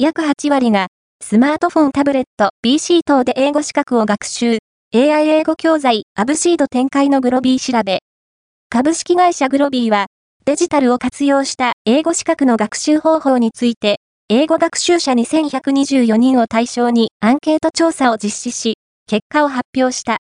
約8割が、スマートフォン、タブレット、PC 等で英語資格を学習、AI 英語教材、アブシード展開のグロビー調べ。株式会社グロビーは、デジタルを活用した英語資格の学習方法について、英語学習者2124人を対象にアンケート調査を実施し、結果を発表した。